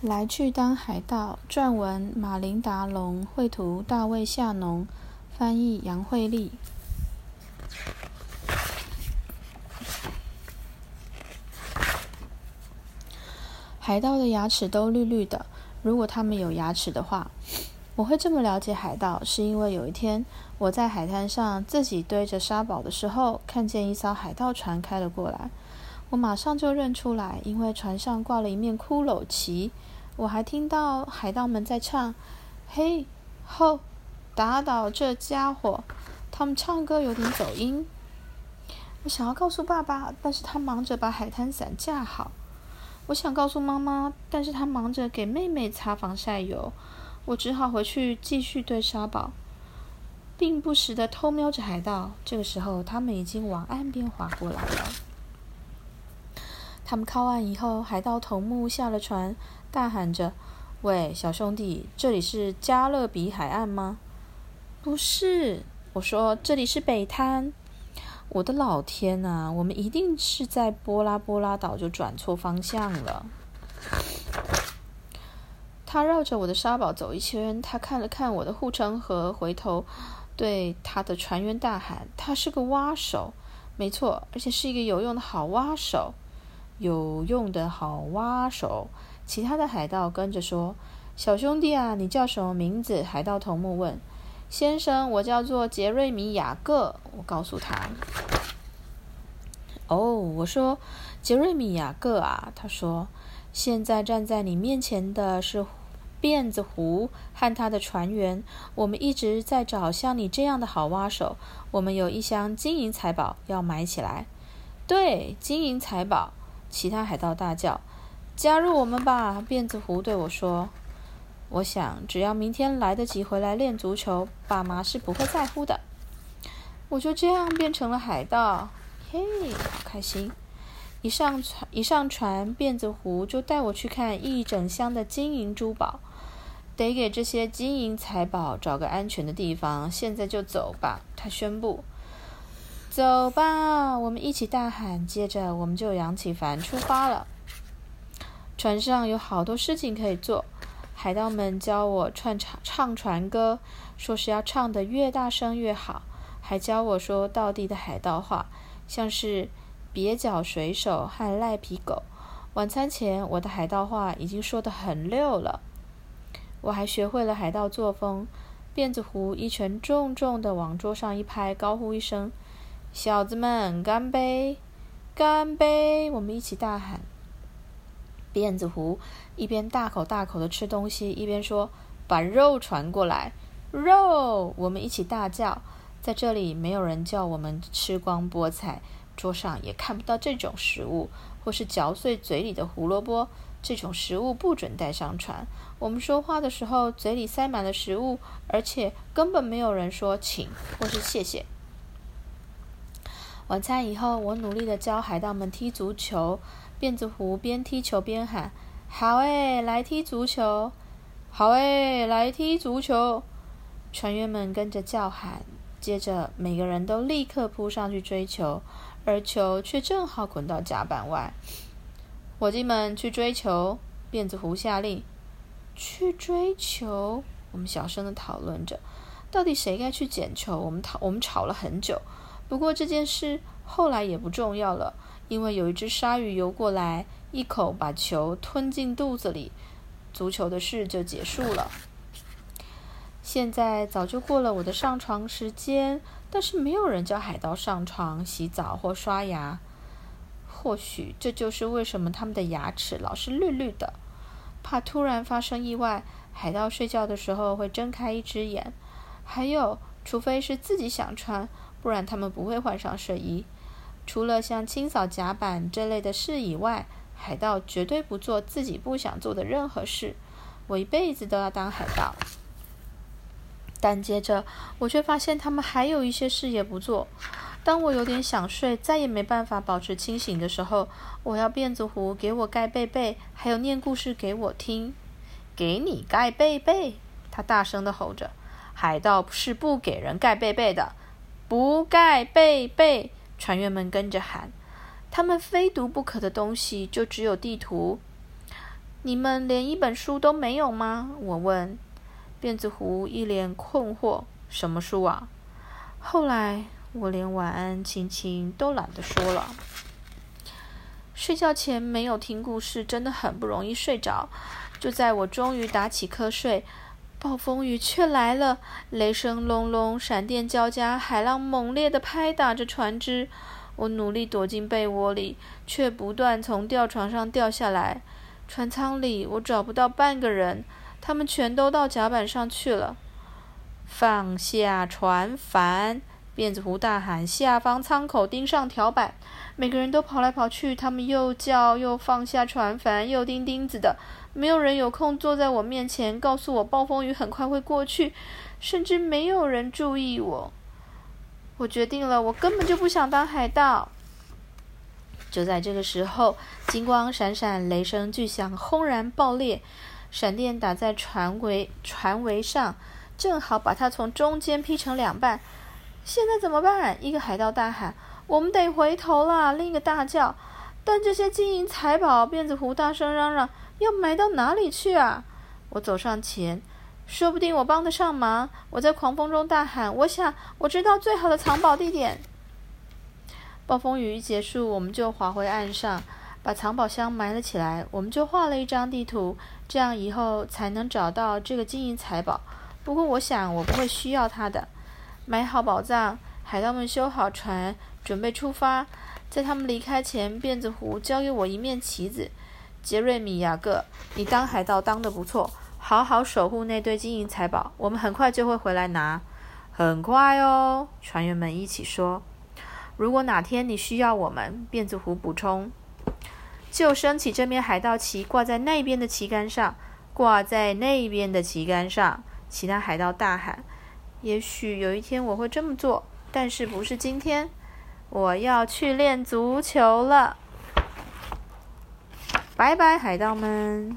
来去当海盗。撰文：马林达龙，绘图：大卫夏农，翻译：杨慧丽。海盗的牙齿都绿绿的。如果他们有牙齿的话，我会这么了解海盗，是因为有一天我在海滩上自己堆着沙堡的时候，看见一艘海盗船开了过来。我马上就认出来，因为船上挂了一面骷髅旗。我还听到海盗们在唱：“嘿，吼，打倒这家伙！”他们唱歌有点走音。我想要告诉爸爸，但是他忙着把海滩伞架好。我想告诉妈妈，但是他忙着给妹妹擦防晒油。我只好回去继续堆沙堡，并不时的偷瞄着海盗。这个时候，他们已经往岸边划过来了。他们靠岸以后，海盗头目下了船。大喊着：“喂，小兄弟，这里是加勒比海岸吗？”“不是。”我说，“这里是北滩。”“我的老天呐，我们一定是在波拉波拉岛就转错方向了。”他绕着我的沙堡走一圈，他看了看我的护城河，回头对他的船员大喊：“他是个蛙手，没错，而且是一个有用的好蛙手，有用的好蛙手。”其他的海盗跟着说：“小兄弟啊，你叫什么名字？”海盗头目问。“先生，我叫做杰瑞米·雅各。”我告诉他。“哦，我说杰瑞米·雅各啊。”他说：“现在站在你面前的是辫子胡和他的船员。我们一直在找像你这样的好挖手。我们有一箱金银财宝要买起来。”“对，金银财宝！”其他海盗大叫。加入我们吧，辫子胡对我说：“我想，只要明天来得及回来练足球，爸妈是不会在乎的。”我就这样变成了海盗，嘿，好开心！一上船，一上船，辫子胡就带我去看一整箱的金银珠宝，得给这些金银财宝找个安全的地方。现在就走吧，他宣布：“走吧！”我们一起大喊，接着我们就扬起帆出发了。船上有好多事情可以做，海盗们教我串唱唱船歌，说是要唱得越大声越好，还教我说道地的海盗话，像是蹩脚水手和赖皮狗。晚餐前，我的海盗话已经说得很溜了。我还学会了海盗作风，辫子胡一拳重重地往桌上一拍，高呼一声：“小子们，干杯！干杯！”我们一起大喊。辫子胡一边大口大口的吃东西，一边说：“把肉传过来，肉！”我们一起大叫。在这里，没有人叫我们吃光菠菜，桌上也看不到这种食物，或是嚼碎嘴里的胡萝卜。这种食物不准带上船。我们说话的时候，嘴里塞满了食物，而且根本没有人说请或是谢谢。晚餐以后，我努力的教海盗们踢足球。辫子胡边踢球边喊：“好诶，来踢足球！好诶，来踢足球！”船员们跟着叫喊，接着每个人都立刻扑上去追球，而球却正好滚到甲板外。伙计们去追球！辫子胡下令：“去追球！”我们小声的讨论着，到底谁该去捡球？我们讨我们吵了很久。不过这件事后来也不重要了。因为有一只鲨鱼游过来，一口把球吞进肚子里，足球的事就结束了。现在早就过了我的上床时间，但是没有人叫海盗上床洗澡或刷牙。或许这就是为什么他们的牙齿老是绿绿的，怕突然发生意外。海盗睡觉的时候会睁开一只眼，还有，除非是自己想穿，不然他们不会换上睡衣。除了像清扫甲板这类的事以外，海盗绝对不做自己不想做的任何事。我一辈子都要当海盗。但接着，我却发现他们还有一些事也不做。当我有点想睡，再也没办法保持清醒的时候，我要辫子胡给我盖被被，还有念故事给我听。给你盖被被！他大声的吼着：“海盗是不给人盖被被的，不盖被被！”船员们跟着喊：“他们非读不可的东西就只有地图。”你们连一本书都没有吗？我问。辫子胡一脸困惑：“什么书啊？”后来我连晚安亲亲都懒得说了。睡觉前没有听故事，真的很不容易睡着。就在我终于打起瞌睡，暴风雨却来了，雷声隆隆，闪电交加，海浪猛烈地拍打着船只。我努力躲进被窝里，却不断从吊床上掉下来。船舱里我找不到半个人，他们全都到甲板上去了。放下船帆！辫子胡大喊。下方舱口钉上条板，每个人都跑来跑去，他们又叫又放下船帆，又钉钉子的。没有人有空坐在我面前告诉我暴风雨很快会过去，甚至没有人注意我。我决定了，我根本就不想当海盗。就在这个时候，金光闪闪，雷声巨响，轰然爆裂，闪电打在船桅船桅上，正好把它从中间劈成两半。现在怎么办？一个海盗大喊：“我们得回头了！”另一个大叫：“但这些金银财宝！”辫子胡大声嚷嚷：“要埋到哪里去啊？”我走上前，说不定我帮得上忙。我在狂风中大喊：“我想我知道最好的藏宝地点。”暴风雨一结束，我们就划回岸上，把藏宝箱埋了起来。我们就画了一张地图，这样以后才能找到这个金银财宝。不过，我想我不会需要它的。埋好宝藏，海盗们修好船，准备出发。在他们离开前，辫子胡交给我一面旗子：“杰瑞米·雅各，你当海盗当得不错，好好守护那堆金银财宝。我们很快就会回来拿。”“很快哦！”船员们一起说。如果哪天你需要我们，辫子胡补充，就升起这面海盗旗，挂在那边的旗杆上，挂在那边的旗杆上。其他海盗大喊：“也许有一天我会这么做，但是不是今天。我要去练足球了。”拜拜，海盗们。